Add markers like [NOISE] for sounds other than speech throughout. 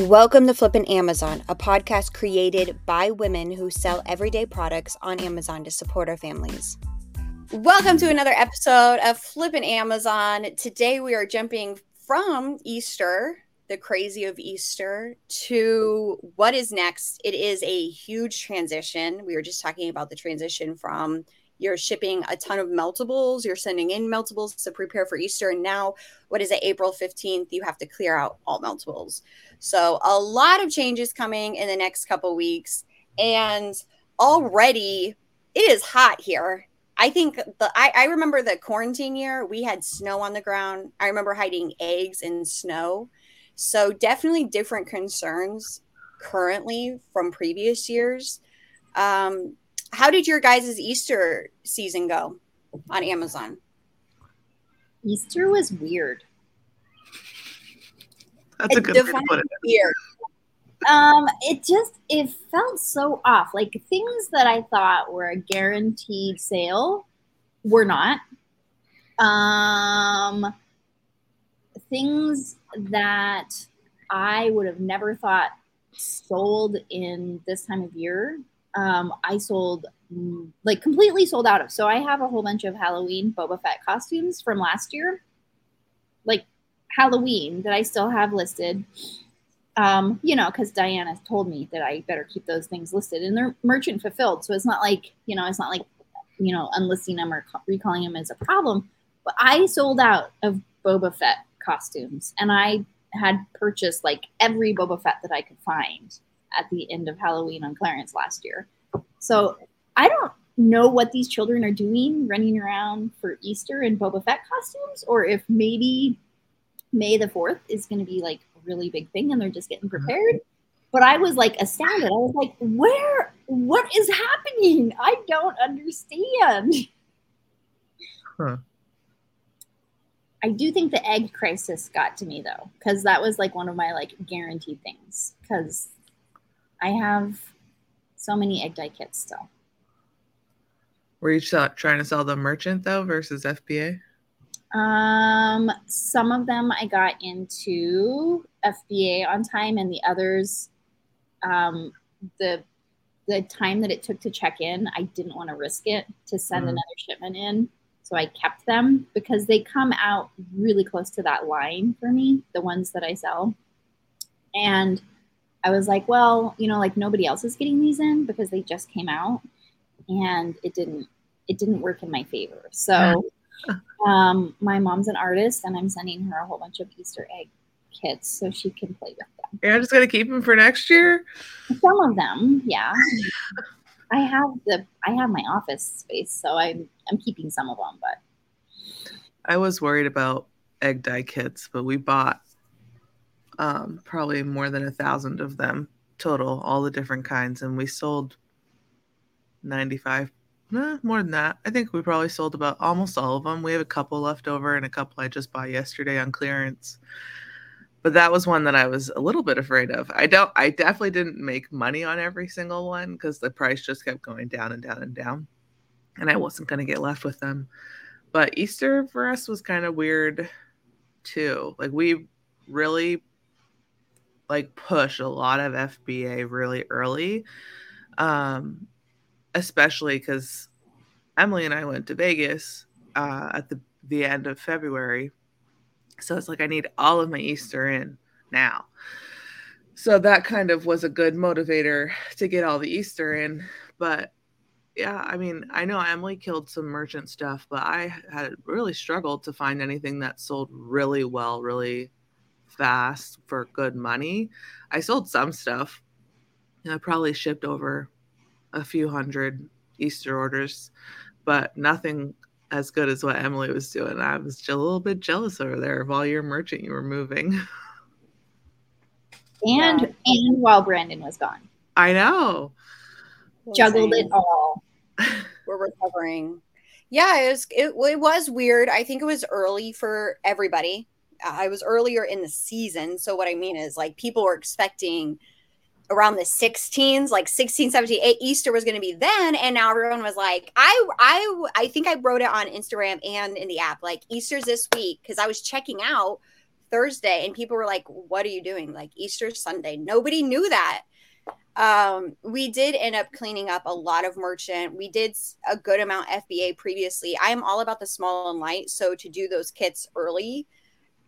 Welcome to Flippin' Amazon, a podcast created by women who sell everyday products on Amazon to support our families. Welcome to another episode of Flippin' Amazon. Today we are jumping from Easter, the crazy of Easter, to what is next. It is a huge transition. We were just talking about the transition from you're shipping a ton of meltables you're sending in meltables to prepare for easter and now what is it april 15th you have to clear out all meltables. So a lot of changes coming in the next couple weeks and already it is hot here. I think the I, I remember the quarantine year we had snow on the ground. I remember hiding eggs in snow. So definitely different concerns currently from previous years. Um, how did your guys' Easter season go on Amazon? Easter was weird. That's a good way to put it. Weird. Um, it just it felt so off. Like things that I thought were a guaranteed sale were not. Um, things that I would have never thought sold in this time of year um, I sold mm, like completely sold out of. So I have a whole bunch of Halloween Boba Fett costumes from last year, like Halloween that I still have listed. Um, you know, because Diana told me that I better keep those things listed, and they're merchant fulfilled. So it's not like you know, it's not like you know, unlisting them or recalling them is a problem. But I sold out of Boba Fett costumes, and I had purchased like every Boba Fett that I could find at the end of Halloween on Clarence last year. So I don't know what these children are doing running around for Easter in Boba Fett costumes, or if maybe May the 4th is going to be like a really big thing and they're just getting uh-huh. prepared. But I was like astounded. I was like, where, what is happening? I don't understand. Huh. I do think the egg crisis got to me though, because that was like one of my like guaranteed things. Because I have so many egg dye kits still. Were you trying to sell the merchant though versus FBA? Um, some of them I got into FBA on time, and the others, um, the the time that it took to check in, I didn't want to risk it to send mm. another shipment in, so I kept them because they come out really close to that line for me, the ones that I sell, and I was like, well, you know, like nobody else is getting these in because they just came out and it didn't it didn't work in my favor. So [LAUGHS] um, my mom's an artist and I'm sending her a whole bunch of Easter egg kits so she can play with them. You're just gonna keep them for next year? Some of them, yeah. I have the I have my office space, so I'm I'm keeping some of them, but I was worried about egg dye kits, but we bought um, probably more than a thousand of them total, all the different kinds, and we sold 95 eh, more than that. I think we probably sold about almost all of them. We have a couple left over and a couple I just bought yesterday on clearance. But that was one that I was a little bit afraid of. I don't I definitely didn't make money on every single one because the price just kept going down and down and down. And I wasn't going to get left with them. But Easter for us was kind of weird too. Like we really like push a lot of FBA really early, um, especially because Emily and I went to Vegas uh, at the the end of February, so it's like I need all of my Easter in now. So that kind of was a good motivator to get all the Easter in, but yeah, I mean, I know Emily killed some merchant stuff, but I had really struggled to find anything that sold really well, really fast for good money. I sold some stuff. I probably shipped over a few hundred Easter orders, but nothing as good as what Emily was doing. I was just a little bit jealous over there of all your merchant you were moving. [LAUGHS] And yeah. and while Brandon was gone. I know. Juggled it all. [LAUGHS] We're recovering. Yeah, it was it, it was weird. I think it was early for everybody. I was earlier in the season. So what I mean is like people were expecting around the 16s like 16 17 8 easter was going to be then and now everyone was like i i i think i wrote it on instagram and in the app like easter's this week because i was checking out Thursday, and people were like, "What are you doing?" Like Easter Sunday. Nobody knew that. Um, we did end up cleaning up a lot of merchant. We did a good amount FBA previously. I am all about the small and light, so to do those kits early,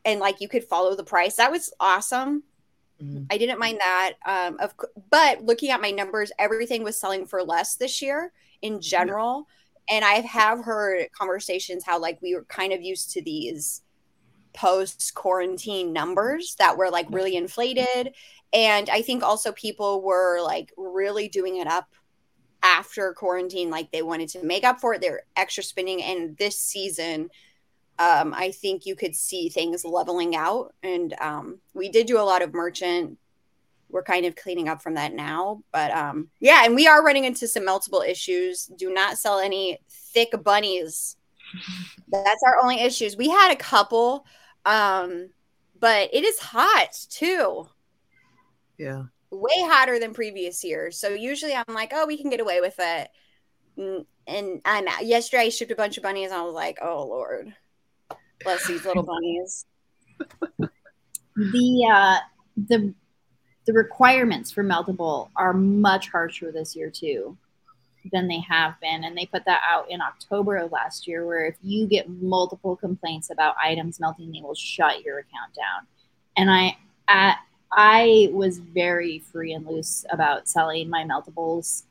and like you could follow the price, that was awesome. Mm-hmm. I didn't mind that. Um, of but looking at my numbers, everything was selling for less this year in general. Yeah and I have heard conversations how like we were kind of used to these post quarantine numbers that were like really inflated. And I think also people were like really doing it up after quarantine, like they wanted to make up for it. They're extra spending. And this season, um, I think you could see things leveling out. And um, we did do a lot of merchant we're kind of cleaning up from that now. But um, yeah, and we are running into some multiple issues. Do not sell any thick bunnies. That's our only issues. We had a couple, um, but it is hot too. Yeah. Way hotter than previous years. So usually I'm like, oh, we can get away with it. And I'm yesterday I shipped a bunch of bunnies and I was like, oh Lord, bless these little bunnies. the uh the the requirements for Meltable are much harsher this year too than they have been. And they put that out in October of last year, where if you get multiple complaints about items melting, they will shut your account down. And I, I, I was very free and loose about selling my meltables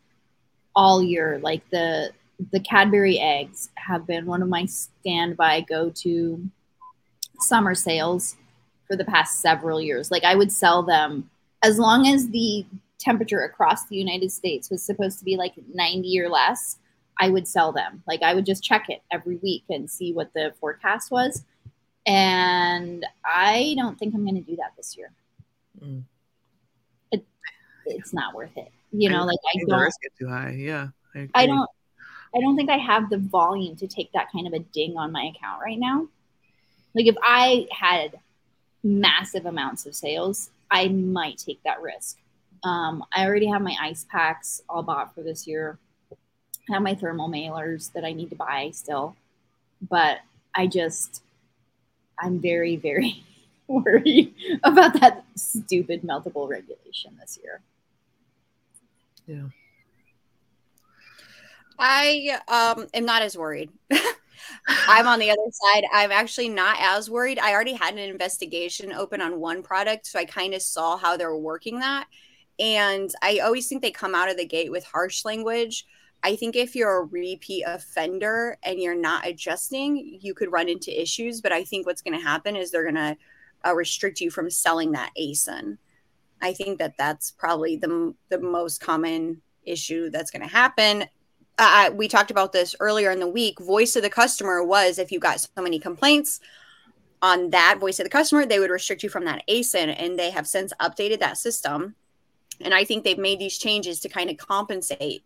all year. Like the the Cadbury eggs have been one of my standby go to summer sales for the past several years. Like I would sell them as long as the temperature across the United States was supposed to be like 90 or less, I would sell them. Like I would just check it every week and see what the forecast was. And I don't think I'm going to do that this year. Mm. It, it's not worth it. You know, I like I don't risk too high. Yeah. I, I don't I don't think I have the volume to take that kind of a ding on my account right now. Like if I had massive amounts of sales, I might take that risk. Um, I already have my ice packs all bought for this year. I have my thermal mailers that I need to buy still, but I just, I'm very, very [LAUGHS] worried about that stupid meltable regulation this year. Yeah. I um, am not as worried. [LAUGHS] I'm on the other side. I'm actually not as worried. I already had an investigation open on one product, so I kind of saw how they're working that. And I always think they come out of the gate with harsh language. I think if you're a repeat offender and you're not adjusting, you could run into issues. But I think what's going to happen is they're going to uh, restrict you from selling that ASIN. I think that that's probably the the most common issue that's going to happen we talked about this earlier in the week. Voice of the customer was if you got so many complaints on that voice of the customer, they would restrict you from that ASIN. And they have since updated that system. And I think they've made these changes to kind of compensate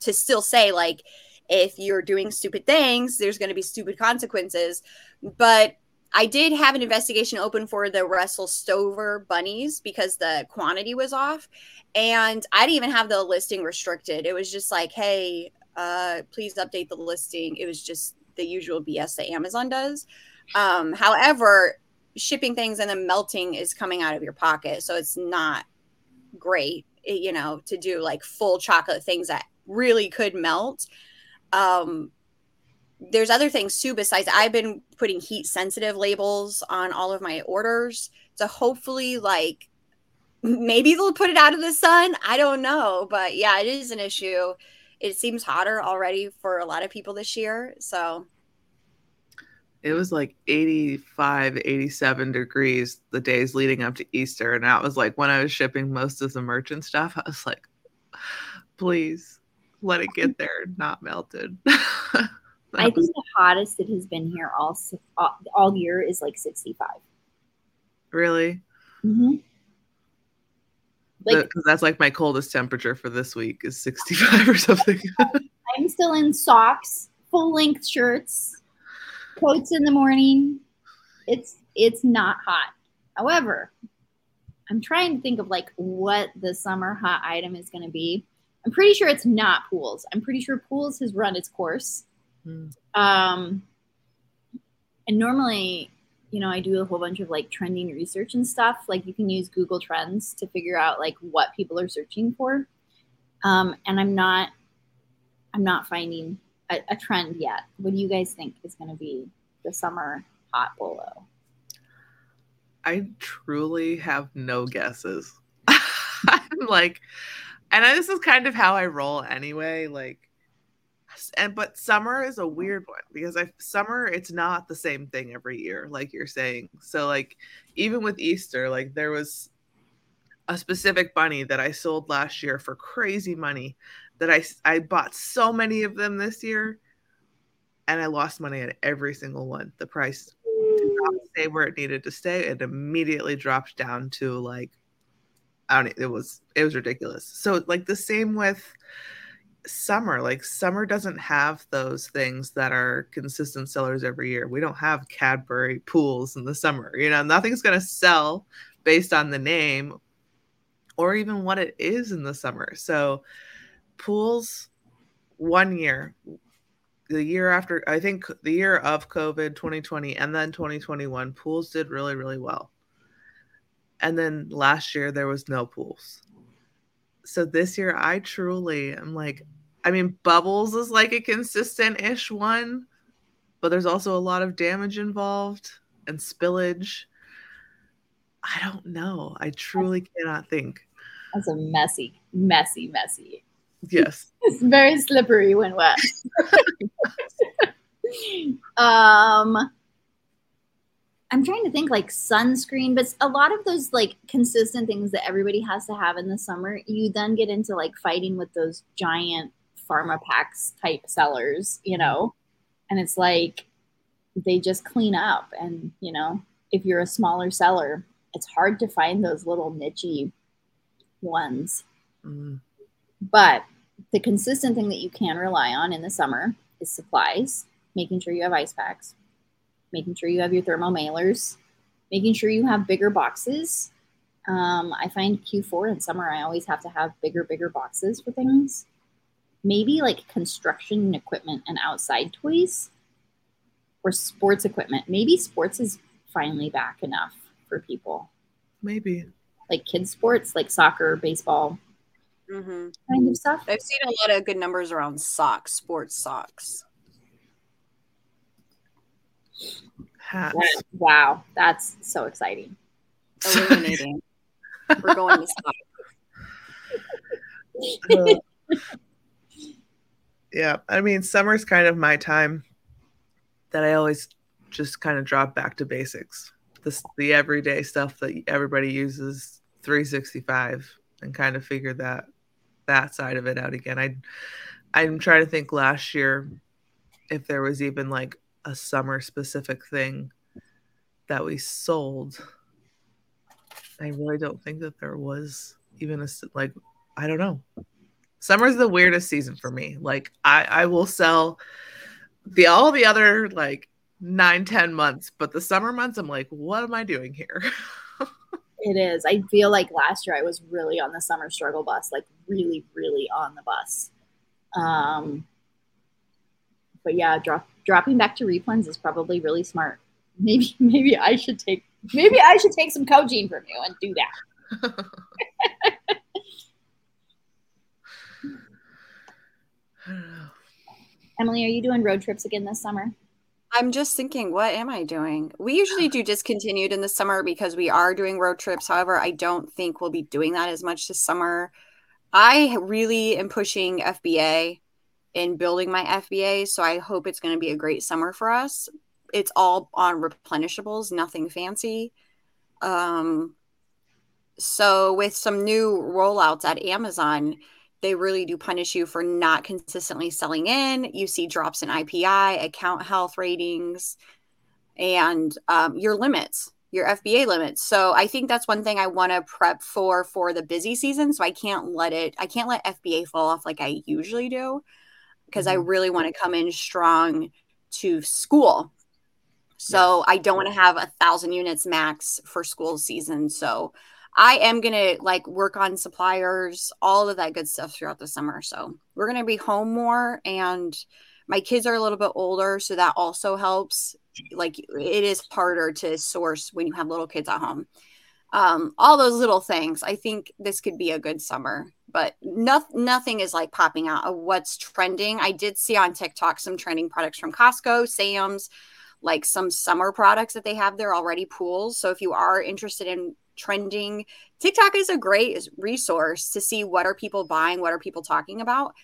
to still say, like, if you're doing stupid things, there's going to be stupid consequences. But I did have an investigation open for the Russell Stover bunnies because the quantity was off. And I didn't even have the listing restricted. It was just like, hey, uh, please update the listing. It was just the usual BS that Amazon does. Um, however, shipping things and then melting is coming out of your pocket. So it's not great, eh, you know, to do like full chocolate things that really could melt. Um, there's other things too besides I've been putting heat sensitive labels on all of my orders. So hopefully like [LAUGHS] maybe they'll put it out of the sun. I don't know, but yeah, it is an issue it seems hotter already for a lot of people this year. So it was like 85, 87 degrees the days leading up to Easter. And that was like when I was shipping most of the merchant stuff. [LAUGHS] I was like, please let it get there, not melted. [LAUGHS] I think the hottest it has been here all all year is like 65. Really? Mm-hmm. Like that's like my coldest temperature for this week is 65 or something. [LAUGHS] I'm still in socks, full length shirts, coats in the morning. It's it's not hot. However, I'm trying to think of like what the summer hot item is going to be. I'm pretty sure it's not pools. I'm pretty sure pools has run its course. Hmm. Um, and normally you know, I do a whole bunch of like trending research and stuff. Like you can use Google Trends to figure out like what people are searching for. Um, and I'm not, I'm not finding a, a trend yet. What do you guys think is going to be the summer hot bolo? I truly have no guesses. [LAUGHS] I'm like, and this is kind of how I roll anyway. Like, and but summer is a weird one because I summer it's not the same thing every year, like you're saying. So like even with Easter, like there was a specific bunny that I sold last year for crazy money that I I bought so many of them this year and I lost money on every single one. The price did not stay where it needed to stay. It immediately dropped down to like I don't know. it was it was ridiculous. So like the same with summer like summer doesn't have those things that are consistent sellers every year. We don't have cadbury pools in the summer you know nothing's going to sell based on the name or even what it is in the summer. So pools one year the year after i think the year of covid 2020 and then 2021 pools did really really well. And then last year there was no pools so this year I truly am like, I mean, Bubbles is like a consistent ish one, but there's also a lot of damage involved and spillage. I don't know. I truly cannot think. That's a messy, messy, messy. Yes. [LAUGHS] it's very slippery when wet. [LAUGHS] um I'm trying to think like sunscreen, but a lot of those like consistent things that everybody has to have in the summer, you then get into like fighting with those giant pharma packs type sellers, you know, and it's like they just clean up. And, you know, if you're a smaller seller, it's hard to find those little nichey ones. Mm. But the consistent thing that you can rely on in the summer is supplies, making sure you have ice packs, making sure you have your thermal mailers, making sure you have bigger boxes. Um, I find Q4 in summer, I always have to have bigger, bigger boxes for things. Maybe like construction equipment and outside toys or sports equipment. Maybe sports is finally back enough for people. Maybe. Like kids' sports, like soccer, baseball, mm-hmm. kind of stuff. I've seen a lot of good numbers around socks, sports socks. Hats. Wow, that's so exciting. Illuminating. [LAUGHS] We're going to stop. Uh, [LAUGHS] yeah, I mean, summer's kind of my time that I always just kind of drop back to basics. This the everyday stuff that everybody uses 365 and kind of figure that that side of it out again. I I'm trying to think last year if there was even like a summer specific thing that we sold. I really don't think that there was even a like I don't know. Summer's the weirdest season for me. Like I I will sell the all the other like nine ten months, but the summer months I'm like, what am I doing here? [LAUGHS] it is. I feel like last year I was really on the summer struggle bus, like really really on the bus. Um, but yeah, drop dropping back to replens is probably really smart. [LAUGHS] Maybe maybe I should take maybe I should take some coaching from you and do that. [LAUGHS] Emily, are you doing road trips again this summer? I'm just thinking, what am I doing? We usually do [SIGHS] discontinued in the summer because we are doing road trips. However, I don't think we'll be doing that as much this summer. I really am pushing FBA in building my FBA. So I hope it's going to be a great summer for us. It's all on replenishables, nothing fancy. Um, so with some new rollouts at Amazon, they really do punish you for not consistently selling in. You see drops in IPI, account health ratings, and um, your limits, your FBA limits. So I think that's one thing I want to prep for for the busy season. So I can't let it, I can't let FBA fall off like I usually do because mm-hmm. I really want to come in strong to school. So. I don't want to have a thousand units max for school season. So I am gonna like work on suppliers, all of that good stuff throughout the summer. So we're gonna be home more and My kids are a little bit older, so that also helps. Like it is harder to source when you have little kids at home. Um, all those little things. I think this could be a good summer, but no, nothing is like popping out of what's trending. I did see on TikTok some trending products from Costco, Sam's, like some summer products that they have there already pools. So if you are interested in trending, TikTok is a great resource to see what are people buying, what are people talking about.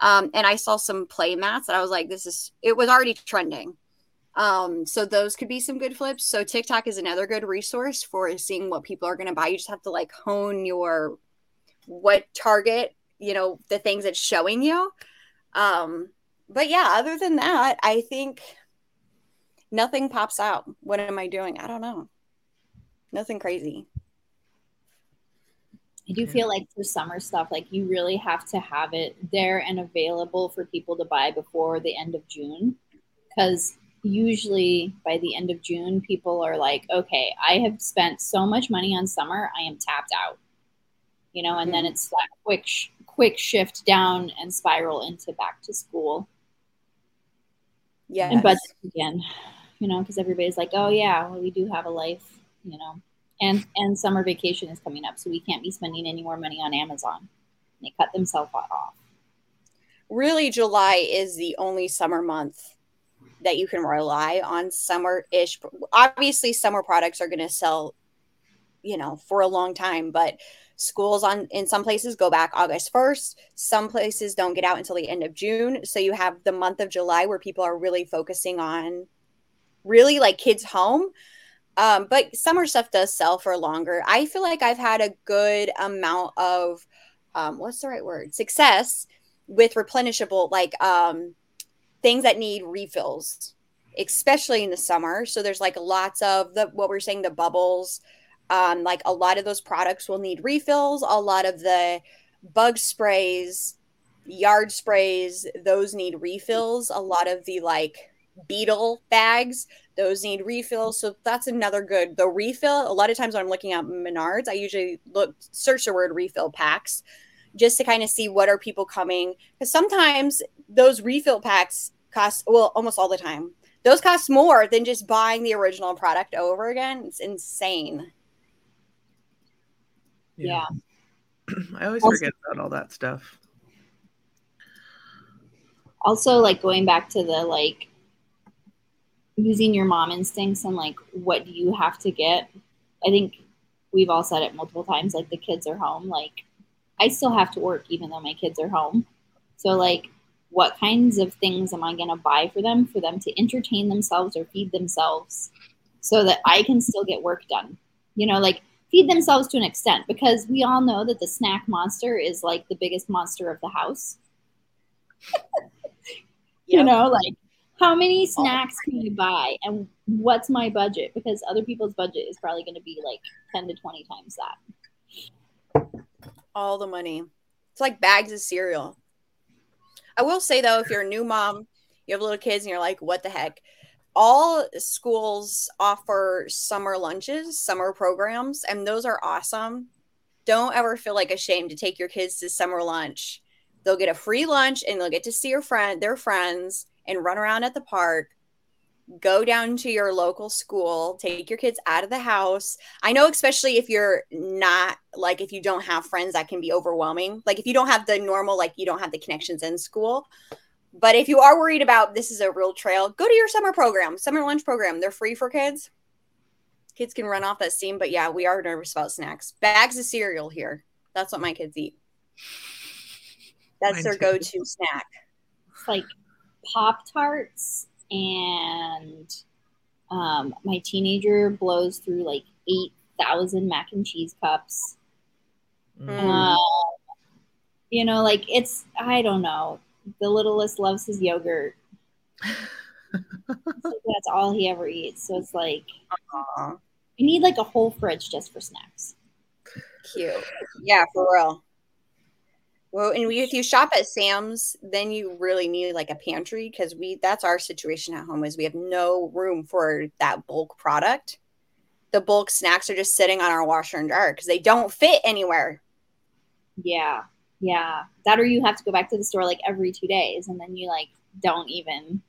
Um, and I saw some play mats that I was like, this is it was already trending. Um, so those could be some good flips. So TikTok is another good resource for seeing what people are going to buy. You just have to like hone your what target, you know, the things it's showing you. Um, but yeah, other than that, I think nothing pops out. What am I doing? I don't know. Nothing crazy. I do feel like for summer stuff, like you really have to have it there and available for people to buy before the end of June. Because usually by the end of June, people are like, okay, I have spent so much money on summer, I am tapped out. You know, and mm-hmm. then it's that quick, sh- quick shift down and spiral into back to school. Yeah. And budget again you know, because everybody's like, oh yeah, well, we do have a life, you know, and and summer vacation is coming up, so we can't be spending any more money on Amazon. They cut themselves off. Really, July is the only summer month that you can rely on summer-ish. Obviously, summer products are going to sell, you know, for a long time, but schools on in some places go back August 1st. Some places don't get out until the end of June. So you have the month of July where people are really focusing on really like kids home. Um, but summer stuff does sell for longer. I feel like I've had a good amount of um, what's the right word? Success with replenishable like um, things that need refills, especially in the summer. So there's like lots of the what we're saying the bubbles. Um, like a lot of those products will need refills. A lot of the bug sprays, yard sprays, those need refills. A lot of the like beetle bags those need refills. So that's another good the refill a lot of times when i'm looking at menards i usually look search the word refill packs just to kind of see what are people coming. Because sometimes those refill packs cost well almost all the time. Those cost more than just buying the original product over again. It's insane yeah, yeah. [CLEARS THROAT] i always forget about all that stuff. Also like going back to the like using your mom instincts and like what do you have to get? I think we've all said it multiple times like the kids are home. Like i still have to work even though my kids are home. So like what kinds of things am i going to buy for them for them to entertain themselves or feed themselves so that i can still get work done? You know like feed themselves to an extent because we all know that the snack monster is like the biggest monster of the house. [LAUGHS] You know like how many snacks can you buy and what's my budget? Because other people's budget is probably going to be like 10 to 20 times that. All the money. It's like bags of cereal. I will say though if you're a new mom you have little kids and you're like what the heck all schools offer summer lunches summer programs and those are awesome don't ever feel like ashamed to take your kids to summer lunch they'll get a free lunch and they'll get to see your friend their friends and run around at the park go down to your local school, take your kids out of the house. I know, especially if you're not like if you don't have friends, that can be overwhelming. Like if you don't have the normal, like you don't have the connections in school. But if you are worried about this is a real trail, go to your summer program, summer lunch program. They're free for kids. Kids can run off that steam, but yeah, we are nervous about snacks. Bags of cereal here. That's what my kids eat. That's Mine their go to snack. It's like Pop Tarts, and um, my teenager blows through like 8,000 mac and cheese cups. Mm. Um, you know, like it's, I don't know. The littlest loves his yogurt. [LAUGHS] so that's all he ever eats. So it's like, Aww. you need like a whole fridge just for snacks. Cute. Yeah, for real. Well, and we, if you shop at Sam's, then you really need like a pantry because we that's our situation at home is we have no room for that bulk product. The bulk snacks are just sitting on our washer and dryer because they don't fit anywhere. Yeah, yeah, that or you have to go back to the store like every two days, and then you like don't even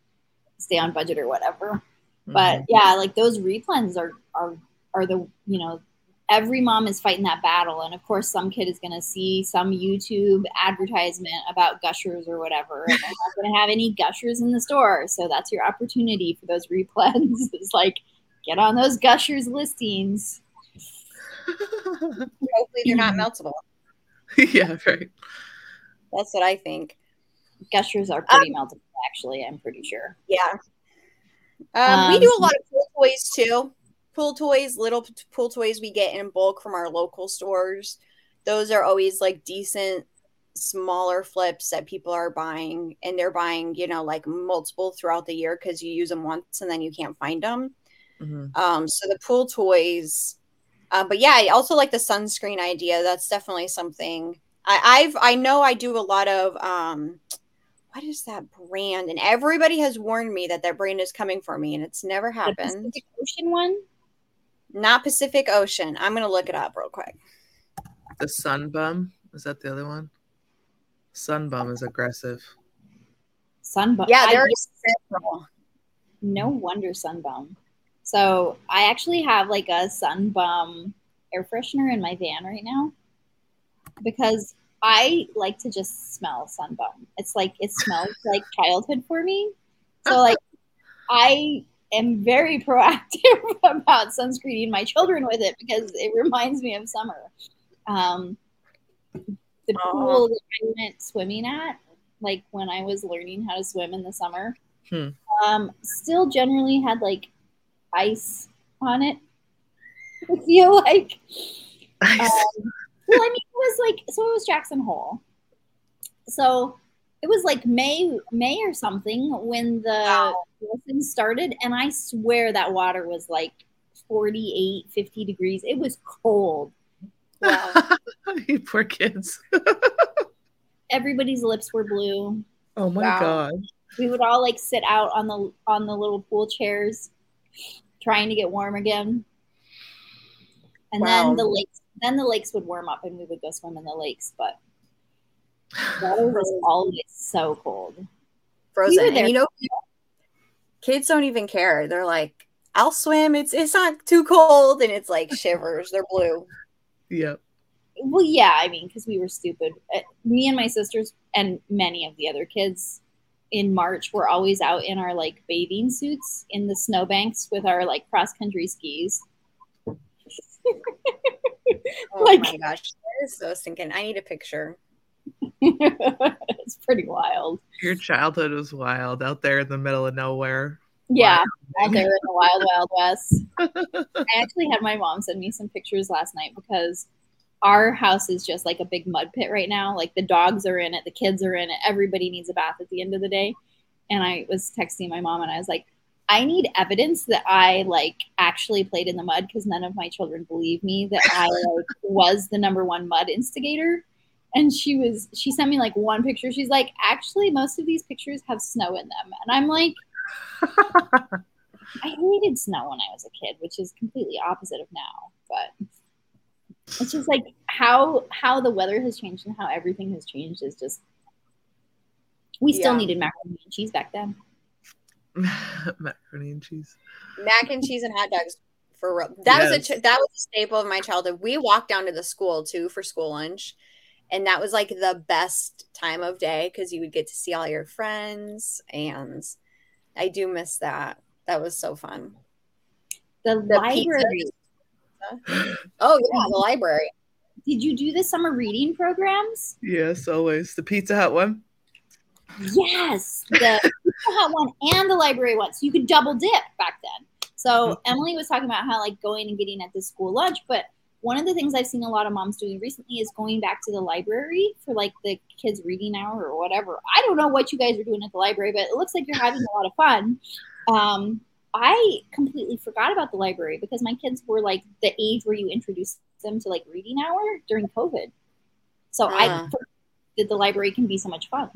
stay on budget or whatever. Mm-hmm. But yeah, like those replens are are are the you know every mom is fighting that battle and of course some kid is going to see some youtube advertisement about gushers or whatever and they're not going to have any gushers in the store. So that's your opportunity for those replens. [LAUGHS] It's like get on those gushers listings. [LAUGHS] Hopefully they're not meltable [LAUGHS] yeah right that's what i think gushers are pretty um, meltable actually i'm pretty sure yeah um, um, we do a lot of pool toys too pool toys, little pool toys we get in bulk from our local stores. Those are always like decent smaller flips that people are buying and they're buying, you know, like multiple throughout the year because you use them once and then you can't find them. Mm-hmm. Um, so the pool toys, uh, but yeah, I also like the sunscreen idea. That's definitely something I, I've I know I do a lot of um what is that brand? And everybody has warned me that that brand is coming for me, and it's never happened. The Ocean one. Not Pacific Ocean. I'm gonna look it up real quick. The Sun Bum is that the other one? Sun Bum is aggressive. Sun Bum. Yeah, they're no wonder Sun Bum. So I actually have like a Sun Bum air freshener in my van right now because I like to just smell Sun Bum. It's like it smells [LAUGHS] like childhood for me. [LAUGHS] So like I am very [LAUGHS] proactive about sunscreening my children with it because it reminds me of summer. Um, the pool that I went swimming at, like when I was learning how to swim in the summer, hmm. um, still generally had like ice on it. [LAUGHS] I feel like. Um, well, I mean, it was like so. It was Jackson Hole. So it was like May May or something when the wow. lesson started and I swear that water was like 48 50 degrees it was cold [LAUGHS] wow. poor kids [LAUGHS] everybody's lips were blue oh my wow. god we would all like sit out on the on the little pool chairs trying to get warm again and wow. then the lakes then the lakes would warm up and we would go swim in the lakes but Water was always so cold. Frozen. And you know, kids don't even care. They're like, I'll swim. It's it's not too cold. And it's like shivers. They're blue. Yep. Well, yeah, I mean, because we were stupid. Uh, me and my sisters and many of the other kids in March we're always out in our like bathing suits in the snowbanks with our like cross country skis. [LAUGHS] oh like, my gosh, that is so stinking. I need a picture. [LAUGHS] it's pretty wild. Your childhood was wild out there in the middle of nowhere. Yeah, out there in the wild, wild west. [LAUGHS] I actually had my mom send me some pictures last night because our house is just like a big mud pit right now. Like the dogs are in it, the kids are in it, everybody needs a bath at the end of the day. And I was texting my mom and I was like, I need evidence that I like actually played in the mud because none of my children believe me that I like [LAUGHS] was the number one mud instigator and she was she sent me like one picture she's like actually most of these pictures have snow in them and i'm like [LAUGHS] i hated snow when i was a kid which is completely opposite of now but it's just like how how the weather has changed and how everything has changed is just we still yeah. needed macaroni and cheese back then. [LAUGHS] Macaroni and cheese. Mac and cheese and hot dogs for real. That yes. was a that was a staple of my childhood. We walked down to the school too for school lunch and that was like the best time of day because you would get to see all your friends and i do miss that. That was so fun. The, the library oh yeah the library. Did you do the summer reading programs? Yes always. The pizza hut one. Yes the [LAUGHS] pizza hut one and the library one. So you could double dip back then. So mm-hmm. emily was talking about how like going and getting at the school lunch but one of the things I've seen a lot of moms doing recently is going back to the library for like the kids reading hour or whatever. I don't know what you guys are doing at the library, but it looks like you're having a lot of fun. Um, I completely forgot about the library because my kids were like the age where you introduce them to like reading hour during COVID. So uh. I did the library can be so much fun.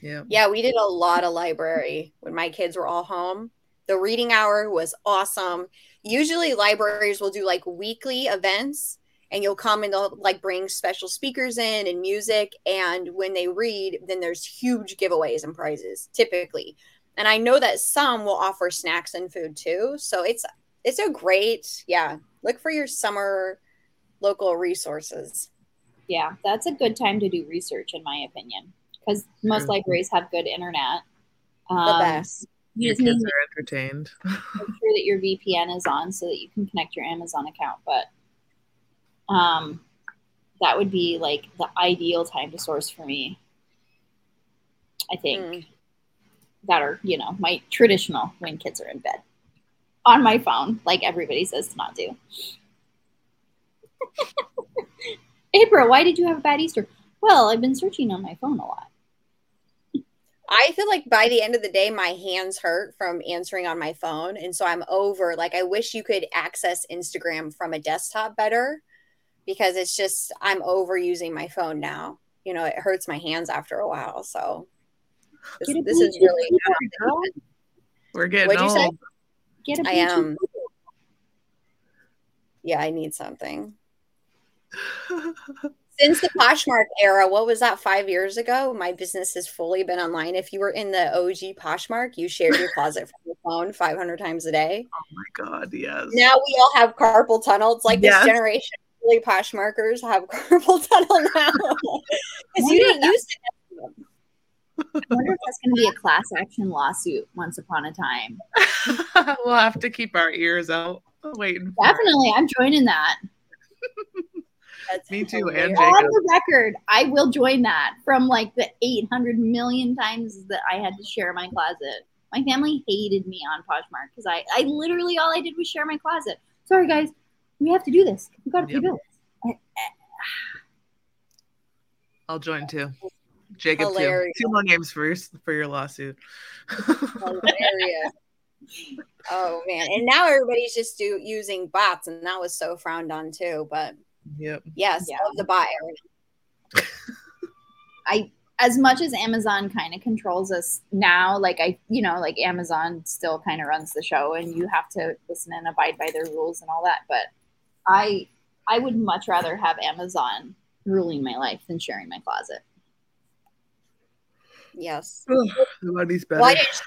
Yeah. Yeah, we did a lot of library when my kids were all home. The reading hour was awesome usually libraries will do like weekly events and you'll come and they'll like bring special speakers in and music and when they read then there's huge giveaways and prizes typically and i know that some will offer snacks and food too. So it's it's a great yeah look for your summer local resources. Yeah that's a good time to do research in my opinion because most libraries have good internet. Um, the best. you your just kids need are entertained. [LAUGHS] make sure that your vpn is on so that you can connect your amazon account but um, that would be like the ideal time to source for me. I think. Mm. That are, you know, my traditional when kids are in bed on my phone, like everybody says to not do. [LAUGHS] April, why did you have a bad Easter? Well, I've been searching on my phone a lot. I feel like by the end of the day, my hands hurt from answering on my phone. And so I'm over. Like, I wish you could access Instagram from a desktop better because it's just I'm overusing my phone now. You know, it hurts my hands after a while. So this, this is really um, we're getting What'd old. You say? Get a I am. Yeah, I need something. [LAUGHS] Since the Poshmark era, what was that five years ago? My business has fully been online. If you were in the OG Poshmark, you shared your closet from your phone 500 times a day. Oh my God, yes. Now we all have carpal tunnel. It's like yes. this generation really Poshmarkers have [LAUGHS] carpal tunnel now [LAUGHS] because you didn't use it. I wonder if that's going to be a class action lawsuit once upon a time. [LAUGHS] we'll have to keep our ears out waiting. Definitely, I'm joining that. [LAUGHS] Me too, and On the record, I will join that from like the 800 million times that I had to share my closet. My family hated me on Poshmark because I, I literally all I did was share my closet. Sorry, guys, we have to do this. We got to yep. do this. I'll join too. Jacob Hilarious. too. Two more games for your for your lawsuit. Hilarious. oh man! And now everybody's just do, using bots, and that was so frowned on too. But yep. yes, yeah. love the bot. [LAUGHS] I as much as Amazon kind of controls us now, like I, you know, like Amazon still kind of runs the show, and you have to listen and abide by their rules and all that. But I I would much rather have Amazon ruling my life than sharing my closet. Yes. [SIGHS] Nobody's better. Well, I, didn't,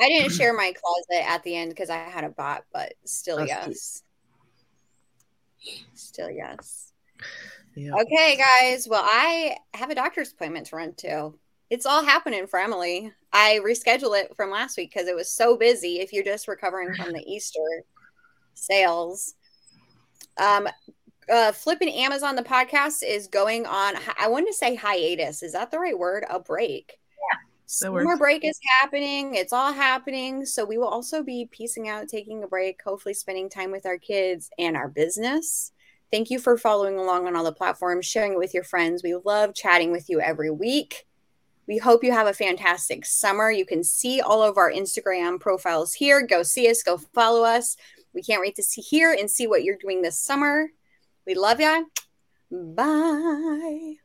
I didn't [CLEARS THROAT] share my closet at the end because I had a bot, but still, That's yes. Cute. Still, yes. Yep. Okay, guys. Well, I have a doctor's appointment to run to. It's all happening for Emily. I reschedule it from last week because it was so busy. If you're just recovering from the Easter sales, um, uh, flipping Amazon, the podcast is going on. I want to say hiatus. Is that the right word? A break. Summer break is happening. It's all happening. So we will also be piecing out, taking a break, hopefully spending time with our kids and our business. Thank you for following along on all the platforms, sharing it with your friends. We love chatting with you every week. We hope you have a fantastic summer. You can see all of our Instagram profiles here. Go see us, go follow us. We can't wait to see here and see what you're doing this summer. We love ya. Bye.